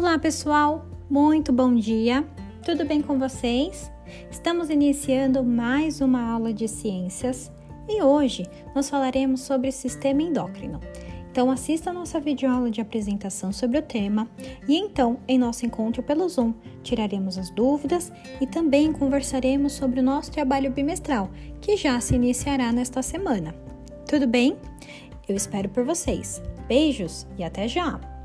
Olá, pessoal! Muito bom dia! Tudo bem com vocês? Estamos iniciando mais uma aula de ciências e hoje nós falaremos sobre o sistema endócrino. Então, assista a nossa videoaula de apresentação sobre o tema e então, em nosso encontro pelo Zoom, tiraremos as dúvidas e também conversaremos sobre o nosso trabalho bimestral, que já se iniciará nesta semana. Tudo bem? Eu espero por vocês. Beijos e até já!